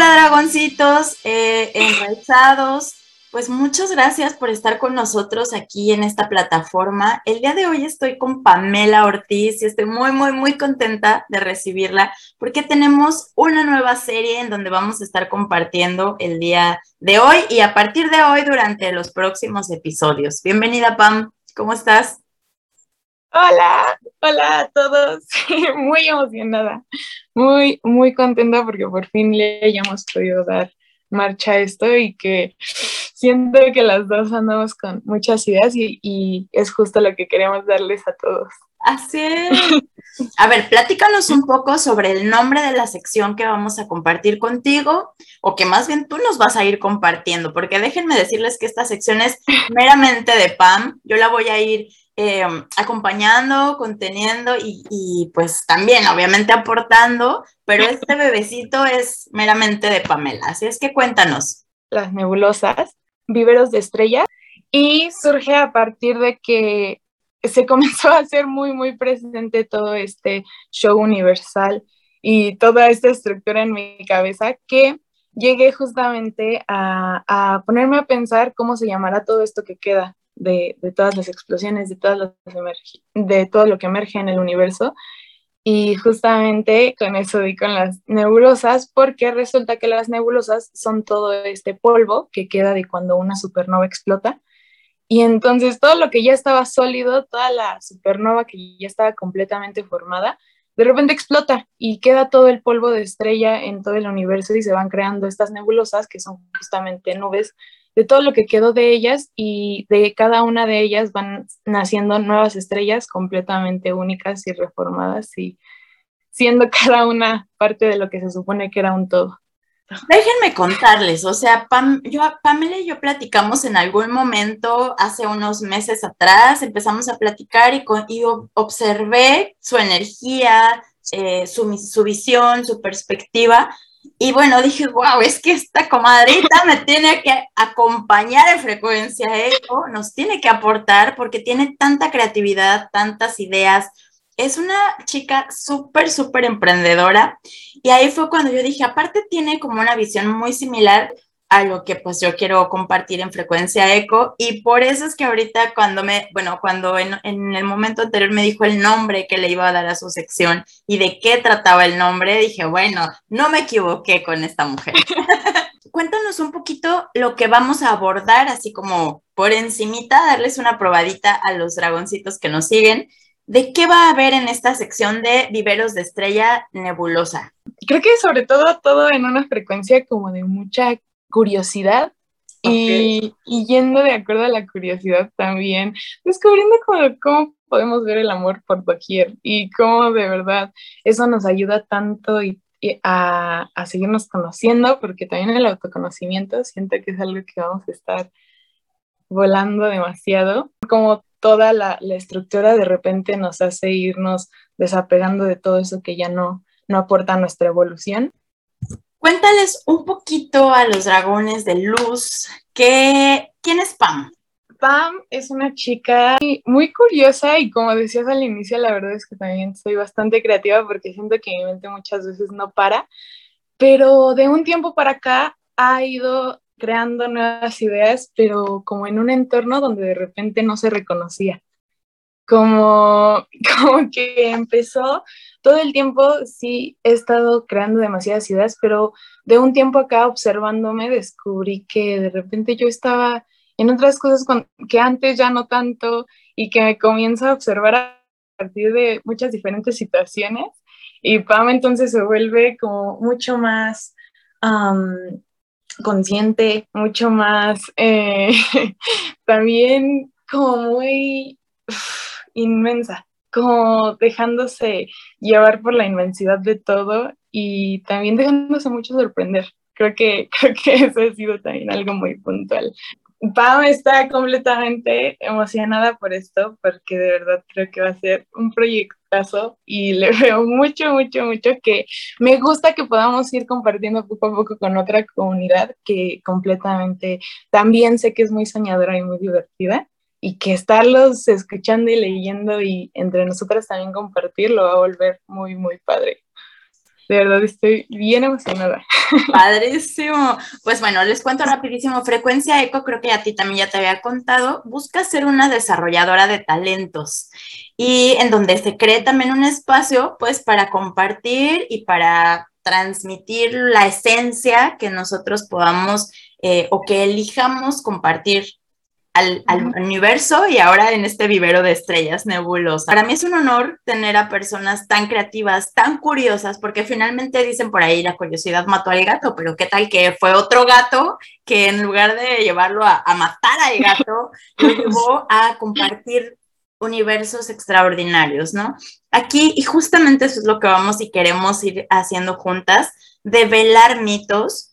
Hola dragoncitos, eh, enraizados. Pues muchas gracias por estar con nosotros aquí en esta plataforma. El día de hoy estoy con Pamela Ortiz y estoy muy, muy, muy contenta de recibirla porque tenemos una nueva serie en donde vamos a estar compartiendo el día de hoy y a partir de hoy durante los próximos episodios. Bienvenida, Pam. ¿Cómo estás? Hola, hola a todos. Muy emocionada, muy, muy contenta porque por fin le hayamos podido dar marcha a esto y que siento que las dos andamos con muchas ideas y, es justo lo que queremos darles a todos. Así es. A ver, platícanos un poco sobre el nombre de la sección que vamos a compartir contigo, o que más bien tú nos vas a ir compartiendo, porque déjenme decirles que esta sección es meramente de Pam. Yo la voy a ir eh, acompañando, conteniendo y, pues también obviamente aportando, pero este bebecito es meramente de Pamela, así es que cuéntanos. Las nebulosas, viveros de estrella, y surge a partir de que se comenzó a hacer muy, muy presente todo este show universal y toda esta estructura en mi cabeza que llegué justamente a, a ponerme a pensar cómo se llamará todo esto que queda de, todas las explosiones, de, todas de todo lo que emerge en el universo. Y justamente con eso di con las nebulosas, porque resulta que las nebulosas son todo este polvo que queda de cuando una supernova explota. Y entonces todo lo que ya estaba sólido, toda la supernova que ya estaba completamente formada, de repente explota y queda todo el polvo de estrella en todo el universo y se van creando estas nebulosas que son justamente nubes de todo lo que quedó de ellas y de cada una de ellas van naciendo nuevas estrellas completamente únicas y reformadas y siendo cada una parte de lo que se supone que era un todo. Déjenme contarles, o sea, yo, Pamela y yo platicamos en algún momento, hace unos meses atrás, empezamos a platicar y, y observé su energía, eh, su, su visión, su perspectiva, y bueno, dije, wow, es que esta comadrita me tiene que acompañar en frecuencia eco, nos tiene que aportar porque tiene tanta creatividad, tantas ideas. Es una chica súper, súper emprendedora. Y ahí fue cuando yo dije, aparte tiene como una visión muy similar algo que pues yo quiero compartir en frecuencia eco y por eso es que ahorita cuando me, bueno, cuando en, en, el momento anterior me dijo el nombre que le iba a dar a su sección y de qué trataba el nombre, dije, bueno, no me equivoqué con esta mujer. Cuéntanos un poquito lo que vamos a abordar, así como por encimita, darles una probadita a los dragoncitos que nos siguen. ¿De qué va a haber en esta sección de viveros de estrella nebulosa? Creo que sobre todo todo en una frecuencia como de mucha curiosidad y, yendo de acuerdo a la curiosidad también, descubriendo cómo, podemos ver el amor por doquier y cómo de verdad eso nos ayuda tanto y, a, a, seguirnos conociendo, porque también el autoconocimiento siento que es algo que vamos a estar volando demasiado, como toda la, la estructura de repente nos hace irnos desapegando de todo eso que ya no, no aporta a nuestra evolución Cuéntales un poquito a los dragones de luz que, quién es Pam. Pam es una chica muy curiosa y como decías al inicio, la verdad es que también soy bastante creativa porque siento que mi mente muchas veces no para, pero de un tiempo para acá ha ido creando nuevas ideas, pero como en un entorno donde de repente no se reconocía. Como, como que empezó todo el tiempo sí he estado creando demasiadas ideas, pero de un tiempo acá observándome descubrí que de repente yo estaba en otras cosas que antes ya no tanto y que me comienzo a observar a partir de muchas diferentes situaciones y Pam entonces se vuelve como mucho más consciente, mucho más eh, también como muy inmensa como dejándose llevar por la inmensidad de todo y también dejándose mucho sorprender. Creo que, creo que eso ha sido también algo muy puntual. Pam está completamente emocionada por esto porque de verdad creo que va a ser un proyectazo y le veo mucho, mucho, mucho que me gusta que podamos ir compartiendo poco a poco con otra comunidad que completamente también sé que es muy soñadora y muy divertida y que estarlos escuchando y leyendo y entre nosotras también compartir lo va a volver muy, muy padre. De verdad estoy bien emocionada. Padrísimo. Pues bueno, les cuento rapidísimo. Frecuencia Eco, creo que a ti también ya te había contado, busca ser una desarrolladora de talentos y en donde se cree también un espacio pues para compartir y para transmitir la esencia que nosotros podamos eh, o que elijamos compartir al, universo y ahora en este vivero de estrellas nebulosas. Para mí es un honor tener a personas tan creativas, tan curiosas, porque finalmente dicen por ahí la curiosidad mató al gato, pero qué tal que fue otro gato que en lugar de llevarlo a, a matar al gato, lo llevó a compartir universos extraordinarios, ¿no? Aquí, y justamente eso es lo que vamos y queremos ir haciendo juntas, develar mitos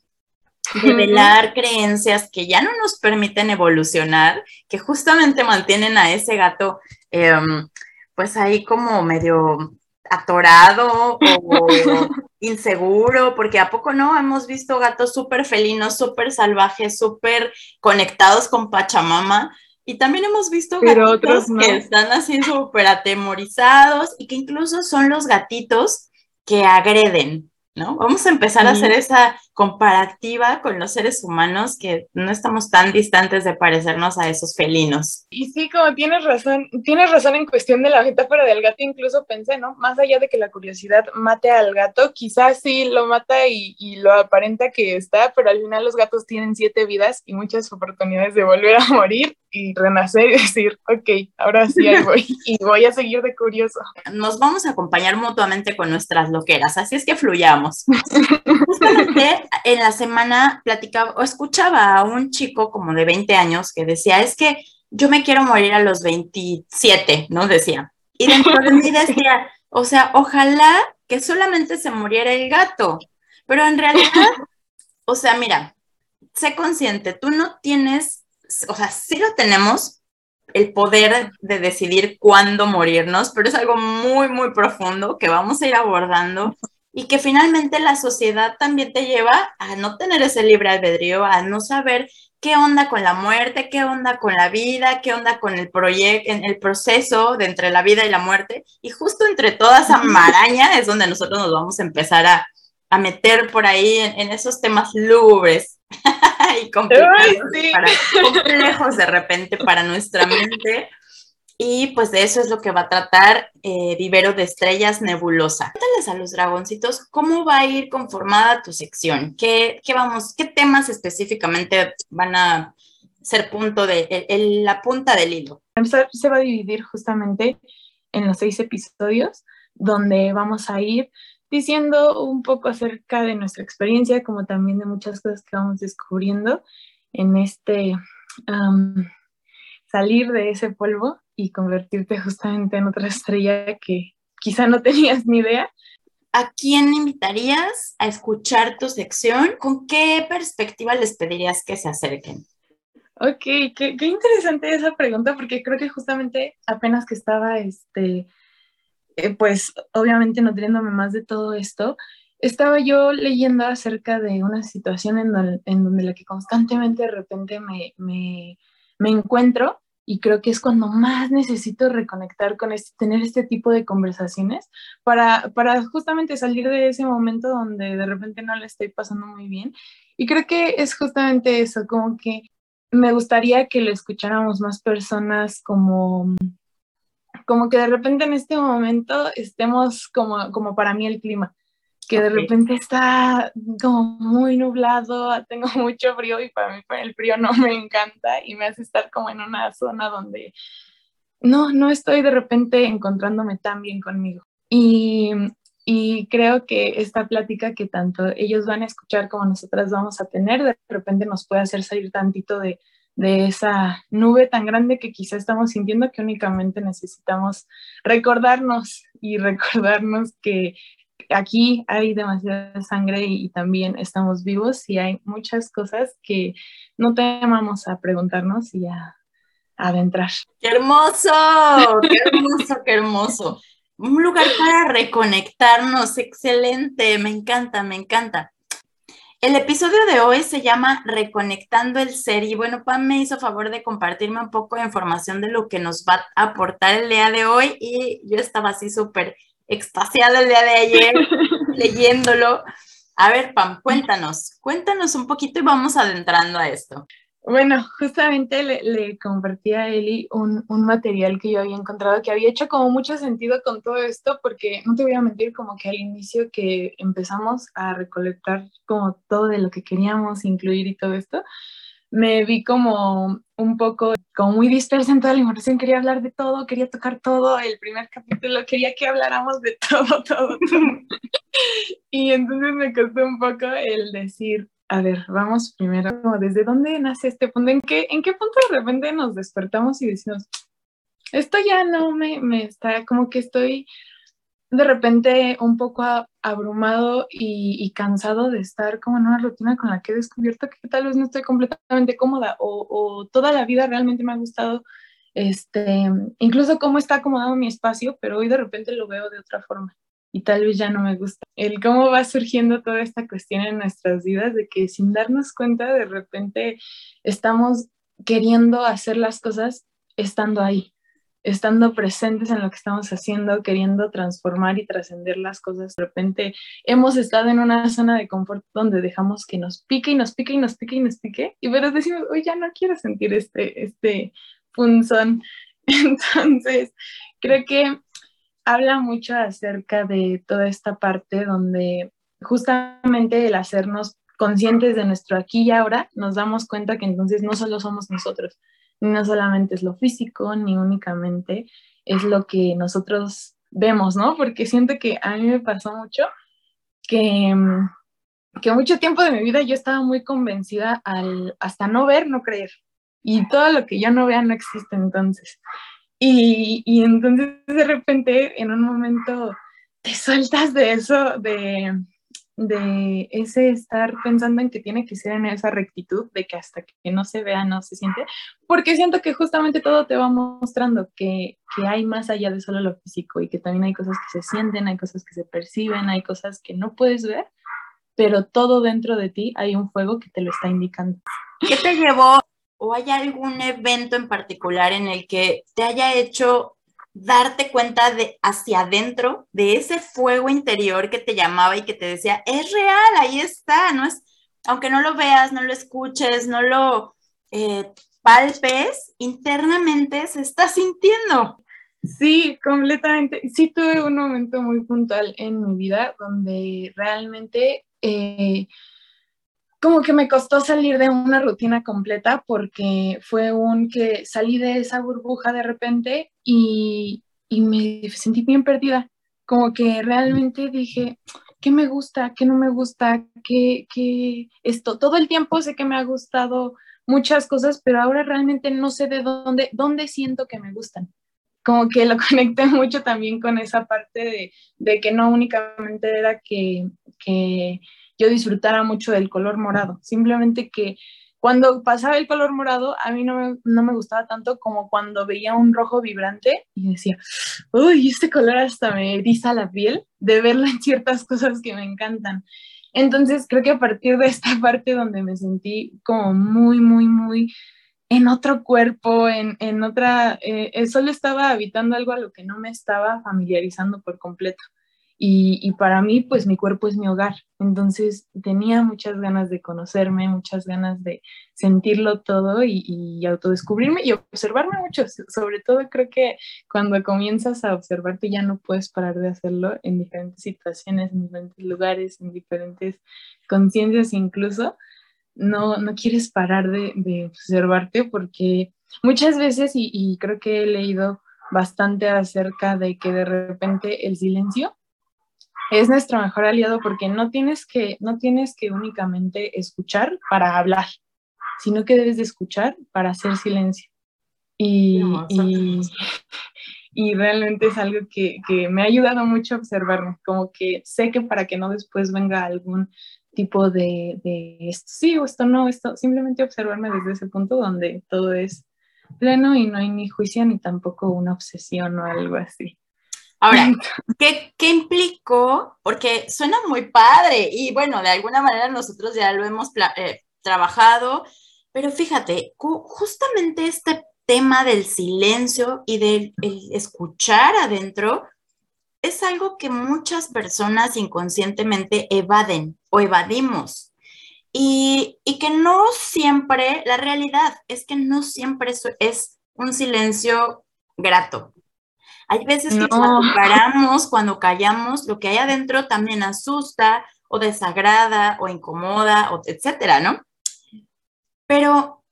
revelar creencias que ya no nos permiten evolucionar, que justamente mantienen a ese gato em, pues ahí como medio atorado o inseguro, porque a poco no hemos visto gatos súper felinos, súper salvajes, súper conectados con Pachamama. Y también hemos visto gatitos que están así súper atemorizados y que incluso son los gatitos que agreden, ¿no? Vamos a empezar a hacer esa comparativa con los seres humanos que no estamos tan distantes de parecernos a esos felinos. Y sí, como tienes razón, tienes razón en cuestión de la metáfora del gato, incluso pensé, ¿no? Más allá de que la curiosidad mate al gato, quizás sí lo mata y, y lo aparenta que está, pero al final los gatos tienen siete vidas y muchas oportunidades de volver a morir y renacer y decir, ok, ahora sí ahí voy y voy a seguir de curioso. Nos vamos a acompañar mutuamente con nuestras loqueras, así es que fluyamos. Justamente en la semana platicaba o escuchaba a un chico como de 20 años que decía, es que yo me quiero morir a los 27, ¿no? Decía. Y dentro de mí decía, o sea, ojalá que solamente se muriera el gato, pero en realidad, o sea, mira, sé consciente, tú no tienes o sea, sí lo tenemos, el poder de decidir cuándo morirnos, pero es algo muy, muy profundo que vamos a ir abordando y que finalmente la sociedad también te lleva a no tener ese libre albedrío, a no saber qué onda con la muerte, qué onda con la vida, qué onda con el proyecto, el proceso de entre la vida y la muerte. Y justo entre toda esa maraña es donde nosotros nos vamos a empezar a, meter por ahí en, en esos temas lúgubres y complejos de repente para nuestra mente. Y pues de eso es lo que va a tratar eh, Vivero de Estrellas Nebulosa. Cuéntales a los dragoncitos cómo va a ir conformada tu sección, qué, qué vamos, qué temas específicamente van a ser punto de la punta del hilo. Se va a dividir justamente en los seis episodios donde vamos a ir diciendo un poco acerca de nuestra experiencia, como también de muchas cosas que vamos descubriendo en este salir de ese polvo y convertirte justamente en otra estrella que quizá no tenías ni idea. ¿A quién invitarías a escuchar tu sección? ¿Con qué perspectiva les pedirías que se acerquen? Ok, qué, qué interesante esa pregunta porque creo que justamente apenas que estaba este, eh, pues obviamente nutriéndome más de todo esto, estaba yo leyendo acerca de una situación en donde, la que constantemente de repente me, me, me, encuentro y creo que es cuando más necesito reconectar con este, tener este tipo de conversaciones para, para justamente salir de ese momento donde de repente no le estoy pasando muy bien. Y creo que es justamente eso, como que me gustaría que lo escucháramos más personas como como que de repente en este momento estemos como, como para mí el clima, que de repente está como muy nublado, tengo mucho frío y para mí el frío no me encanta y me hace estar como en una zona donde no, no estoy de repente encontrándome tan bien conmigo. Y, y creo que esta plática que tanto ellos van a escuchar como nosotras vamos a tener, de repente nos puede hacer salir tantito de, de esa nube tan grande que quizá estamos sintiendo que únicamente necesitamos recordarnos y recordarnos que aquí hay demasiada sangre y, también estamos vivos y hay muchas cosas que no temamos a preguntarnos y a, a adentrar. ¡Qué hermoso! ¡Qué hermoso, qué hermoso! Un lugar para reconectarnos, excelente, me encanta, me encanta. El episodio de hoy se llama Reconectando el Ser y bueno, Pam me hizo favor de compartirme un poco de información de lo que nos va a aportar el día de hoy y yo estaba así súper extasiada el día de ayer leyéndolo. A ver, Pam, cuéntanos, cuéntanos un poquito y vamos adentrando a esto. Bueno, justamente le, le compartí a Eli un, un, material que yo había encontrado que había hecho como mucho sentido con todo esto, porque no te voy a mentir, como que al inicio que empezamos a recolectar como todo de lo que queríamos incluir y todo esto, me vi como un poco, como muy dispersa en toda la información, quería hablar de todo, quería tocar todo, el primer capítulo quería que habláramos de todo, todo, todo. y entonces me costó un poco el decir, a ver, vamos primero, ¿desde dónde nace este punto? ¿En qué, ¿En qué punto de repente nos despertamos y decimos, esto ya no me, me está, como que estoy de repente un poco abrumado y, cansado de estar como en una rutina con la que he descubierto que tal vez no estoy completamente cómoda o, o toda la vida realmente me ha gustado, este, incluso cómo está acomodado mi espacio, pero hoy de repente lo veo de otra forma y tal vez ya no me gusta. El cómo va surgiendo toda esta cuestión en nuestras vidas de que sin darnos cuenta de repente estamos queriendo hacer las cosas estando ahí, estando presentes en lo que estamos haciendo, queriendo transformar y trascender las cosas. De repente hemos estado en una zona de confort donde dejamos que nos pique y nos pique y nos pique y nos pique, y pero decimos, hoy ya no quiero sentir este, este punzón. Entonces, creo que habla mucho acerca de toda esta parte donde justamente el hacernos conscientes de nuestro aquí y ahora, nos damos cuenta que entonces no solo somos nosotros, no solamente es lo físico, ni únicamente es lo que nosotros vemos, ¿no? Porque siento que a mí me pasó mucho que, que mucho tiempo de mi vida yo estaba muy convencida al hasta no ver, no creer. Y todo lo que yo no vea no existe entonces. Y, y, entonces de repente en un momento te sueltas de eso, de, de ese estar pensando en que tiene que ser en esa rectitud, de que hasta que no se vea no se siente, porque siento que justamente todo te va mostrando que, que hay más allá de solo lo físico y que también hay cosas que se sienten, hay cosas que se perciben, hay cosas que no puedes ver, pero todo dentro de ti hay un fuego que te lo está indicando. ¿Qué te llevó o hay algún evento en particular en el que te haya hecho darte cuenta de hacia adentro de ese fuego interior que te llamaba y que te decía, es real, ahí está, no es, aunque no lo veas, no lo escuches, no lo eh, palpes, internamente se está sintiendo. Sí, completamente. Sí tuve un momento muy puntual en mi vida donde realmente eh, como que me costó salir de una rutina completa porque fue un que salí de esa burbuja de repente y, y me sentí bien perdida. Como que realmente dije, ¿qué me gusta? ¿Qué no me gusta? ¿Qué, qué esto? Todo el tiempo sé que me ha gustado muchas cosas, pero ahora realmente no sé de dónde, dónde siento que me gustan. Como que lo conecté mucho también con esa parte de, de que no únicamente era que, que yo disfrutara mucho del color morado, simplemente que cuando pasaba el color morado a mí no me, no me gustaba tanto como cuando veía un rojo vibrante y decía, uy, este color hasta me eriza la piel de verlo en ciertas cosas que me encantan. Entonces creo que a partir de esta parte donde me sentí como muy, muy, muy en otro cuerpo, en, en otra, eh, solo estaba habitando algo a lo que no me estaba familiarizando por completo. Y, para mí, pues mi cuerpo es mi hogar. Entonces tenía muchas ganas de conocerme, muchas ganas de sentirlo todo y, y, autodescubrirme y observarme mucho. Sobre todo creo que cuando comienzas a observarte ya no puedes parar de hacerlo en diferentes situaciones, en diferentes lugares, en diferentes conciencias incluso. No, no quieres parar de, de observarte porque muchas veces, y, y creo que he leído bastante acerca de que de repente el silencio es nuestro mejor aliado porque no tienes que, no tienes que únicamente escuchar para hablar, sino que debes de escuchar para hacer silencio. Y, y, realmente es algo que, que, me ha ayudado mucho a observarme, como que sé que para que no después venga algún tipo de, de esto sí o esto no, esto, simplemente observarme desde ese punto donde todo es pleno y no hay ni juicio ni tampoco una obsesión o algo así. Ahora, ¿qué, ¿qué, implicó? Porque suena muy padre y bueno, de alguna manera nosotros ya lo hemos eh, trabajado, pero fíjate, justamente este tema del silencio y del escuchar adentro es algo que muchas personas inconscientemente evaden o evadimos. Y, que no siempre, la realidad es que no siempre es un silencio grato. Hay veces que cuando paramos, cuando callamos, lo que hay adentro también asusta o desagrada o incomoda, o etcétera, ¿no? Pero,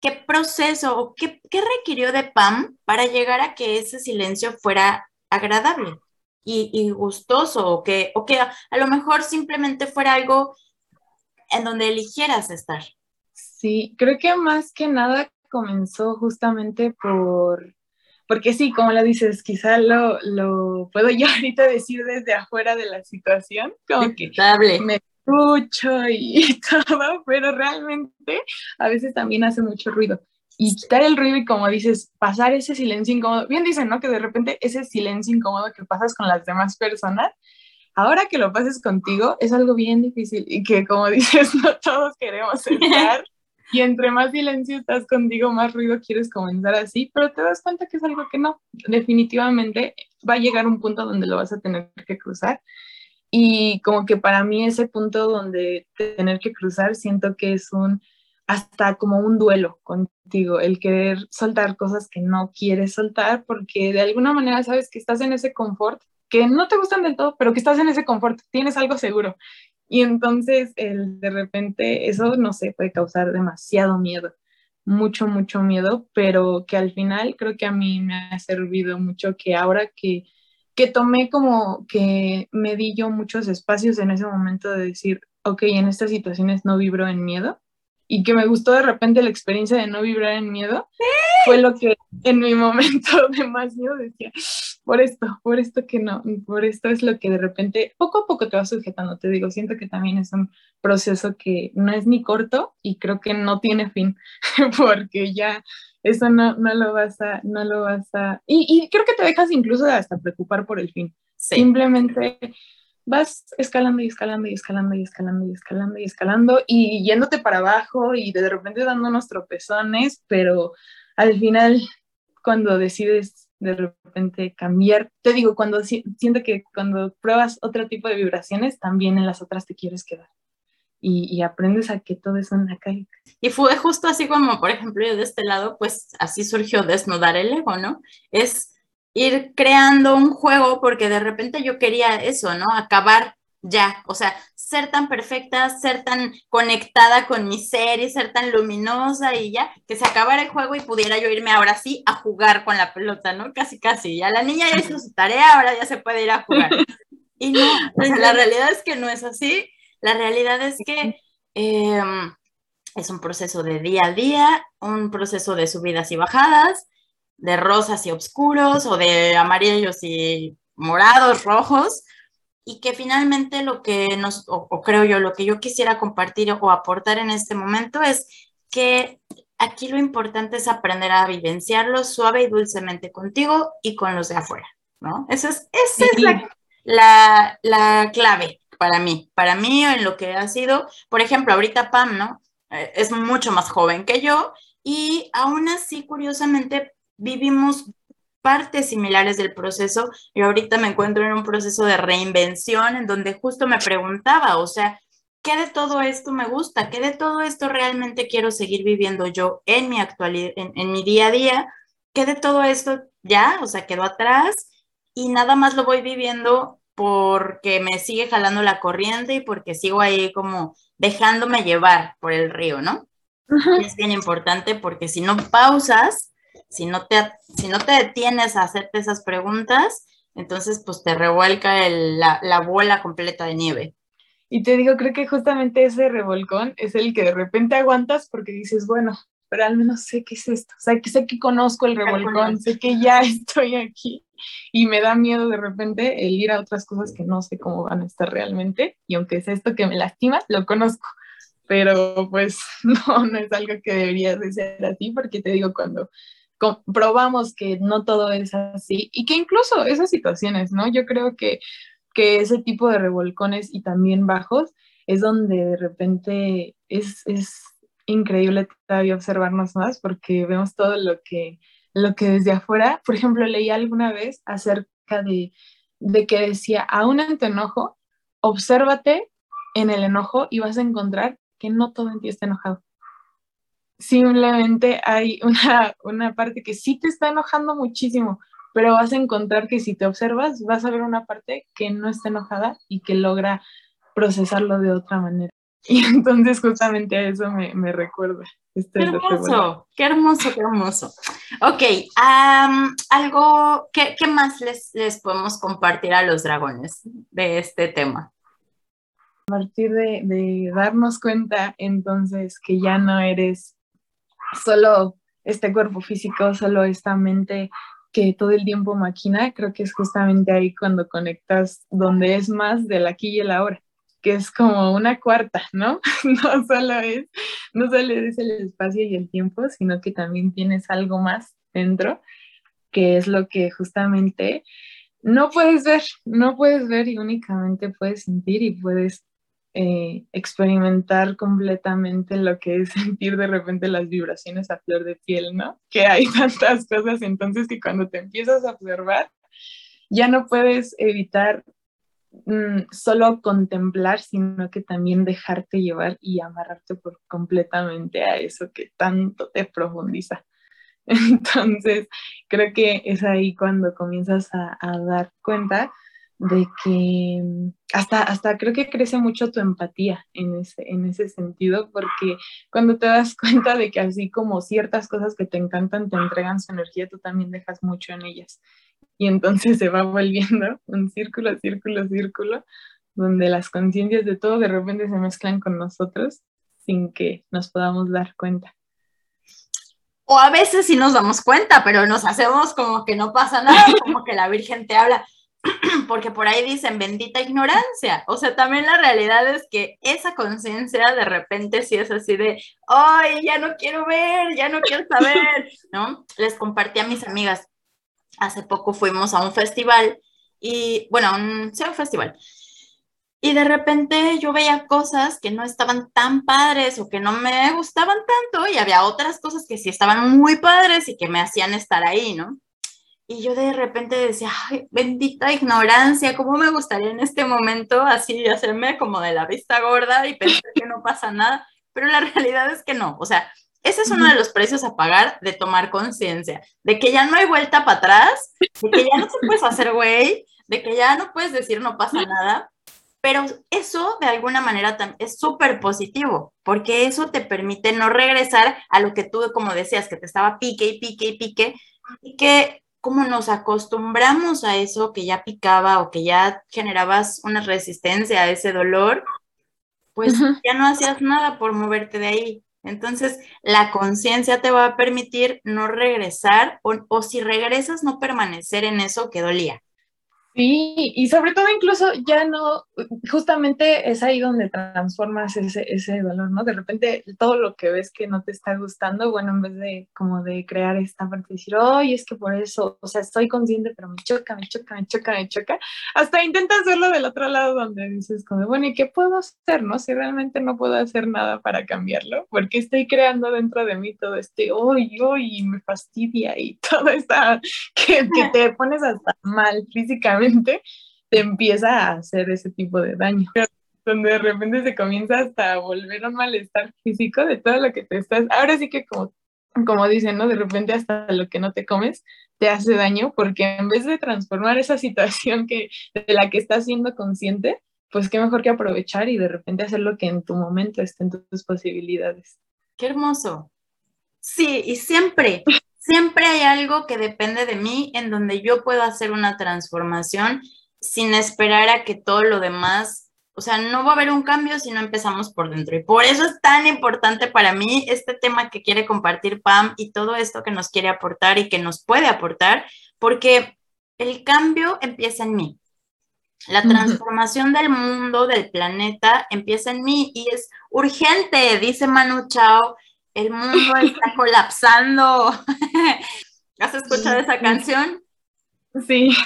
¿qué proceso o qué, qué requirió de Pam para llegar a que ese silencio fuera agradable y, gustoso o que, o que a, lo mejor simplemente fuera algo en donde eligieras estar. Sí, creo que más que nada comenzó justamente por, porque sí, como lo dices, quizá lo, lo puedo yo ahorita decir desde afuera de la situación, como que me escucho y todo, pero realmente a veces también hace mucho ruido y quitar el ruido y como dices, pasar ese silencio incómodo. Bien dicen, ¿no? Que de repente ese silencio incómodo que pasas con las demás personas, ahora que lo pases contigo es algo bien difícil y que como dices, no todos queremos estar. Y entre más silencio estás contigo, más ruido quieres comenzar así, pero te das cuenta que es algo que no. Definitivamente va a llegar un punto donde lo vas a tener que cruzar. Y como que para mí ese punto donde tener que cruzar, siento que es un hasta como un duelo contigo, el querer soltar cosas que no quieres soltar porque de alguna manera sabes que estás en ese confort, que no te gustan del todo, pero que estás en ese confort, tienes algo seguro. Y entonces el, de repente eso, no sé, puede causar demasiado miedo, mucho, mucho miedo, pero que al final creo que a mí me ha servido mucho que ahora que, que tomé como que me di yo muchos espacios en ese momento de decir, ok, en estas situaciones no vibro en miedo, y que me gustó de repente la experiencia de no vibrar en miedo, fue lo que en mi momento de más miedo decía, por esto, por esto que no, por esto es lo que de repente poco a poco te va sujetando, te digo, siento que también es un proceso que no es ni corto y creo que no tiene fin, porque ya eso no, no lo vas a, no lo vas a, y, y creo que te dejas incluso hasta preocupar por el fin. Simplemente vas escalando y escalando y escalando y escalando y escalando y escalando y yéndote para abajo y de repente dando unos tropezones, pero al final cuando decides de repente cambiar, te digo, cuando siento que cuando pruebas otro tipo de vibraciones, también en las otras te quieres quedar. Y, y, aprendes a que todo es una caída. Y fue justo así como, por ejemplo, yo de este lado, pues así surgió desnudar el ego, ¿no? Es ir creando un juego porque de repente yo quería eso, ¿no? Acabar ya, o sea, ser tan perfecta, ser tan conectada con mi ser y ser tan luminosa y ya, que se acabara el juego y pudiera yo irme ahora sí a jugar con la pelota, ¿no? Casi, casi, ya la niña ya hizo su tarea, ahora ya se puede ir a jugar. Y no, la realidad es que no es así, la realidad es que em, es un proceso de día a día, un proceso de subidas y bajadas, de rosas y oscuros o de amarillos y morados, rojos, y que finalmente lo que nos, o, creo yo, lo que yo quisiera compartir o aportar en este momento es que aquí lo importante es aprender a vivenciarlo suave y dulcemente contigo y con los de afuera, ¿no? Esa es, esa es la, la, clave para mí, para mí en lo que ha sido, por ejemplo, ahorita Pam, ¿no? Eh, es mucho más joven que yo y aún así, curiosamente, vivimos partes similares del proceso. y ahorita me encuentro en un proceso de reinvención en donde justo me preguntaba, o sea, ¿qué de todo esto me gusta? ¿Qué de todo esto realmente quiero seguir viviendo yo en mi actualidad, en, mi día a día? ¿Qué de todo esto ya, o sea, quedó atrás y nada más lo voy viviendo porque me sigue jalando la corriente y porque sigo ahí como dejándome llevar por el río, ¿no? Es bien importante porque si no pausas, si no te, si no te detienes a hacerte esas preguntas, entonces pues te revuelca la, la bola completa de nieve. Y te digo, creo que justamente ese revolcón es el que de repente aguantas porque dices, bueno, pero al menos sé qué es esto, o sea, que sé que conozco el revolcón, sé que ya estoy aquí y me da miedo de repente el ir a otras cosas que no sé cómo van a estar realmente y aunque es esto que me lastima, lo conozco, pero pues no, no es algo que debería de ser así porque te digo, cuando comprobamos que no todo es así y que incluso esas situaciones, ¿no? Yo creo que, que ese tipo de revolcones y también bajos es donde de repente es, es increíble todavía observarnos más porque vemos todo lo que, lo que desde afuera, por ejemplo, leí alguna vez acerca de, de que decía, aún en tu enojo, obsérvate en el enojo y vas a encontrar que no todo en ti está enojado. Simplemente hay una, una parte que sí te está enojando muchísimo, pero vas a encontrar que si te observas, vas a ver una parte que no está enojada y que logra procesarlo de otra manera. Y entonces justamente a eso me, me recuerda. Este qué hermoso, qué hermoso, qué hermoso. Ok, algo, ¿qué, ¿qué, más les, les podemos compartir a los dragones de este tema? A partir de, de darnos cuenta entonces que ya no eres solo este cuerpo físico, solo esta mente que todo el tiempo maquina, creo que es justamente ahí cuando conectas donde es más del aquí y el ahora, que es como una cuarta, ¿no? No solo es, no solo es el espacio y el tiempo, sino que también tienes algo más dentro, que es lo que justamente no puedes ver, no puedes ver y únicamente puedes sentir y puedes eh, experimentar completamente lo que es sentir de repente las vibraciones a flor de piel, ¿no? Que hay tantas cosas entonces que cuando te empiezas a observar, ya no puedes evitar mm, solo contemplar, sino que también dejarte llevar y amarrarte por completamente a eso que tanto te profundiza. Entonces, creo que es ahí cuando comienzas a, a dar cuenta de que mm, hasta, hasta creo que crece mucho tu empatía en ese, en ese sentido, porque cuando te das cuenta de que así como ciertas cosas que te encantan te entregan su energía, tú también dejas mucho en ellas. Y entonces se va volviendo un círculo, círculo, círculo, donde las conciencias de todo de repente se mezclan con nosotros sin que nos podamos dar cuenta. O a veces sí nos damos cuenta, pero nos hacemos como que no pasa nada, como que la Virgen te habla porque por ahí dicen bendita ignorancia. O sea, también la realidad es que esa conciencia de repente sí es así de, ay, ya no quiero ver, ya no quiero saber, ¿no? Les compartí a mis amigas, hace poco fuimos a un festival y, bueno, un, sí, un festival. Y de repente yo veía cosas que no estaban tan padres o que no me gustaban tanto y había otras cosas que sí estaban muy padres y que me hacían estar ahí, ¿no? Y yo de repente decía, ay, bendita ignorancia, ¿cómo me gustaría en este momento así hacerme como de la vista gorda y pensar que no pasa nada? Pero la realidad es que no, o sea, ese es uno de los precios a pagar de tomar conciencia, de que ya no hay vuelta para atrás, de que ya no te puedes hacer güey, de que ya no puedes decir no pasa nada, pero eso de alguna manera es súper positivo, porque eso te permite no regresar a lo que tú, como decías, que te estaba pique y pique y pique, y que como nos acostumbramos a eso que ya picaba o que ya generabas una resistencia a ese dolor, pues ya no hacías nada por moverte de ahí. Entonces, la conciencia te va a permitir no regresar o, o, si regresas, no permanecer en eso que dolía. Sí, y sobre todo incluso ya no, justamente es ahí donde transformas ese, ese dolor, ¿no? De repente todo lo que ves que no te está gustando, bueno, en vez de como de crear esta parte de decir, oye, es que por eso, o sea, estoy consciente, pero me choca, me choca, me choca, me choca, hasta intentas hacerlo del otro lado donde dices como, bueno, ¿y qué puedo hacer, no? Si realmente no puedo hacer nada para cambiarlo, porque estoy creando dentro de mí todo este, uy, uy, me fastidia y todo está, que, que te pones hasta mal físicamente te empieza a hacer ese tipo de daño. Donde de repente se comienza hasta a volver un malestar físico de todo lo que te estás. Ahora sí que como, como dicen, ¿no? De repente hasta lo que no te comes te hace daño porque en vez de transformar esa situación que, de la que estás siendo consciente, pues qué mejor que aprovechar y de repente hacer lo que en tu momento esté en tus posibilidades. Qué hermoso. Sí, y siempre, siempre hay algo que depende de mí en donde yo puedo hacer una transformación sin esperar a que todo lo demás, o sea, no va a haber un cambio si no empezamos por dentro. Y por eso es tan importante para mí este tema que quiere compartir Pam y todo esto que nos quiere aportar y que nos puede aportar, porque el cambio empieza en mí. La transformación del mundo, del planeta, empieza en mí y es urgente, dice Manu Chao, el mundo está colapsando. ¿Has escuchado esa canción? Sí.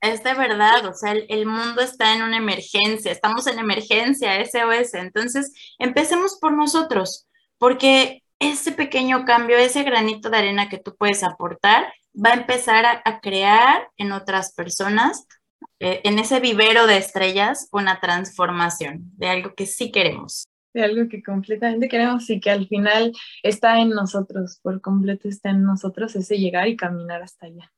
Es de verdad, o sea, el, mundo está en una emergencia, estamos en emergencia, SOS. Entonces, empecemos por nosotros, porque ese pequeño cambio, ese granito de arena que tú puedes aportar, va a empezar a crear en otras personas eh, en ese vivero de estrellas una transformación de algo que sí queremos. De algo que completamente queremos y que al final está en nosotros, por completo está en nosotros ese llegar y caminar hasta allá.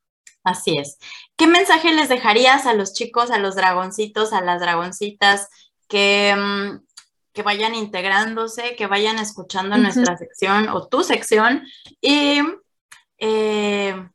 Así es. ¿Qué mensaje les dejarías a los chicos, a los dragoncitos, a las dragoncitas que, mm, que vayan integrándose, que vayan escuchando nuestra sección o tu sección y eh,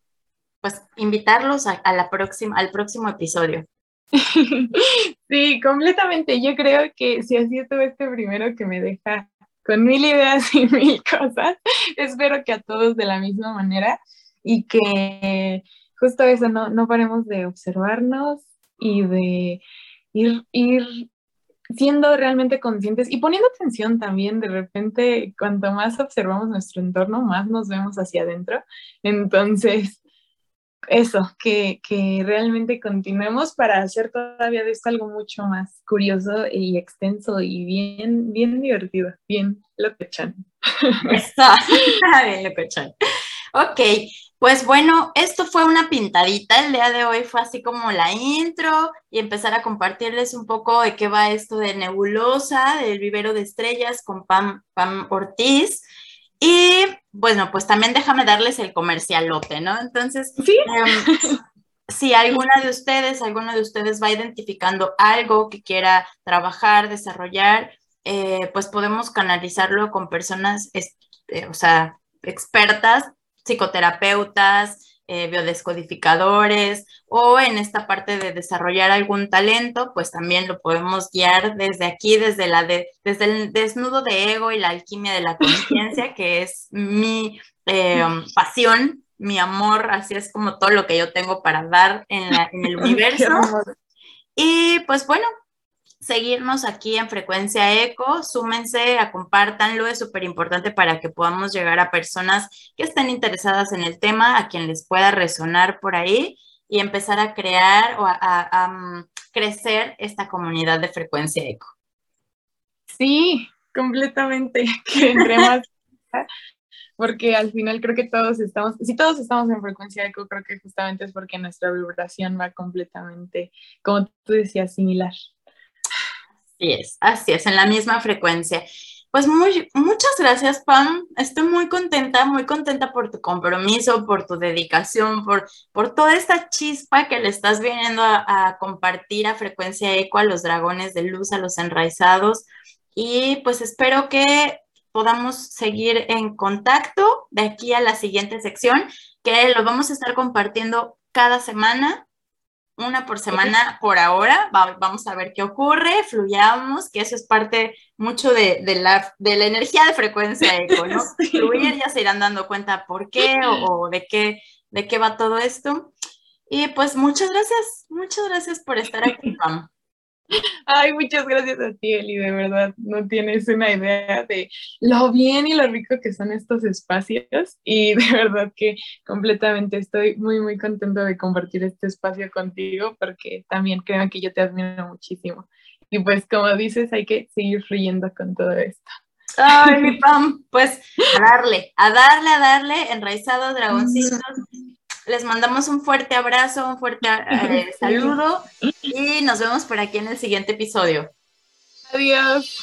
pues invitarlos a, la próxima, al próximo episodio? Sí, completamente. Yo creo que si así estuvo este primero que me deja con mil ideas y mil cosas, espero que a todos de la misma manera y que justo eso, no, no paremos de observarnos y de ir, ir siendo realmente conscientes y poniendo atención también, de repente, cuanto más observamos nuestro entorno, más nos vemos hacia adentro. Entonces, eso, que, que realmente continuemos para hacer todavía de esto algo mucho más curioso y extenso y bien, bien divertido, bien locochón. Está bien locochón. Ok, pues bueno, esto fue una pintadita. El día de hoy fue así como la intro y empezar a compartirles un poco de qué va esto de Nebulosa, del vivero de estrellas con Pam, Pam Ortiz. Y bueno, pues también déjame darles el comercialote, ¿no? Entonces, em, si alguna de ustedes, alguno de ustedes va identificando algo que quiera trabajar, desarrollar, eh, pues podemos canalizarlo con personas, eh, o sea, expertas psicoterapeutas, eh, biodescodificadores o en esta parte de desarrollar algún talento, pues también lo podemos guiar desde aquí, desde, la desde el desnudo de ego y la alquimia de la conciencia, que es mi eh, pasión, mi amor, así es como todo lo que yo tengo para dar en, en el universo. Y pues bueno, seguirnos aquí en Frecuencia Eco, súmense, compártanlo, es súper importante para que podamos llegar a personas que estén interesadas en el tema, a quien les pueda resonar por ahí y empezar a crear o a, mm, crecer esta comunidad de Frecuencia Eco. Sí, completamente, que entre más, porque al final creo que todos estamos, si todos estamos en frecuencia eco, creo que justamente es porque nuestra vibración va completamente, como tú decías, similar. Así es, así es, en la misma frecuencia. Pues muy, muchas gracias, Pam. Estoy muy contenta, muy contenta por tu compromiso, por tu dedicación, por, por toda esta chispa que le estás viniendo a, compartir a frecuencia eco a los dragones de luz, a los enraizados. Y pues espero que podamos seguir en contacto de aquí a la siguiente sección, que lo vamos a estar compartiendo cada semana una por semana por ahora. vamos a ver qué ocurre, fluyamos, que eso es parte mucho de, la, de la energía de frecuencia eco, ¿no? Fluir, ya se irán dando cuenta por qué o, de, qué, de qué va todo esto. Y pues muchas gracias, muchas gracias por estar aquí, Pam. Ay, muchas gracias a ti, Eli, de verdad, no tienes una idea de lo bien y lo rico que son estos espacios y de verdad que completamente estoy muy, muy contento de compartir este espacio contigo porque también creo que yo te admiro muchísimo. Y pues como dices, hay que seguir fluyendo con todo esto. Ay, mi Pam, pues a darle, a darle, a darle, enraizado, dragoncitos, les mandamos un fuerte abrazo, un fuerte eh, saludo y nos vemos por aquí en el siguiente episodio. Adiós.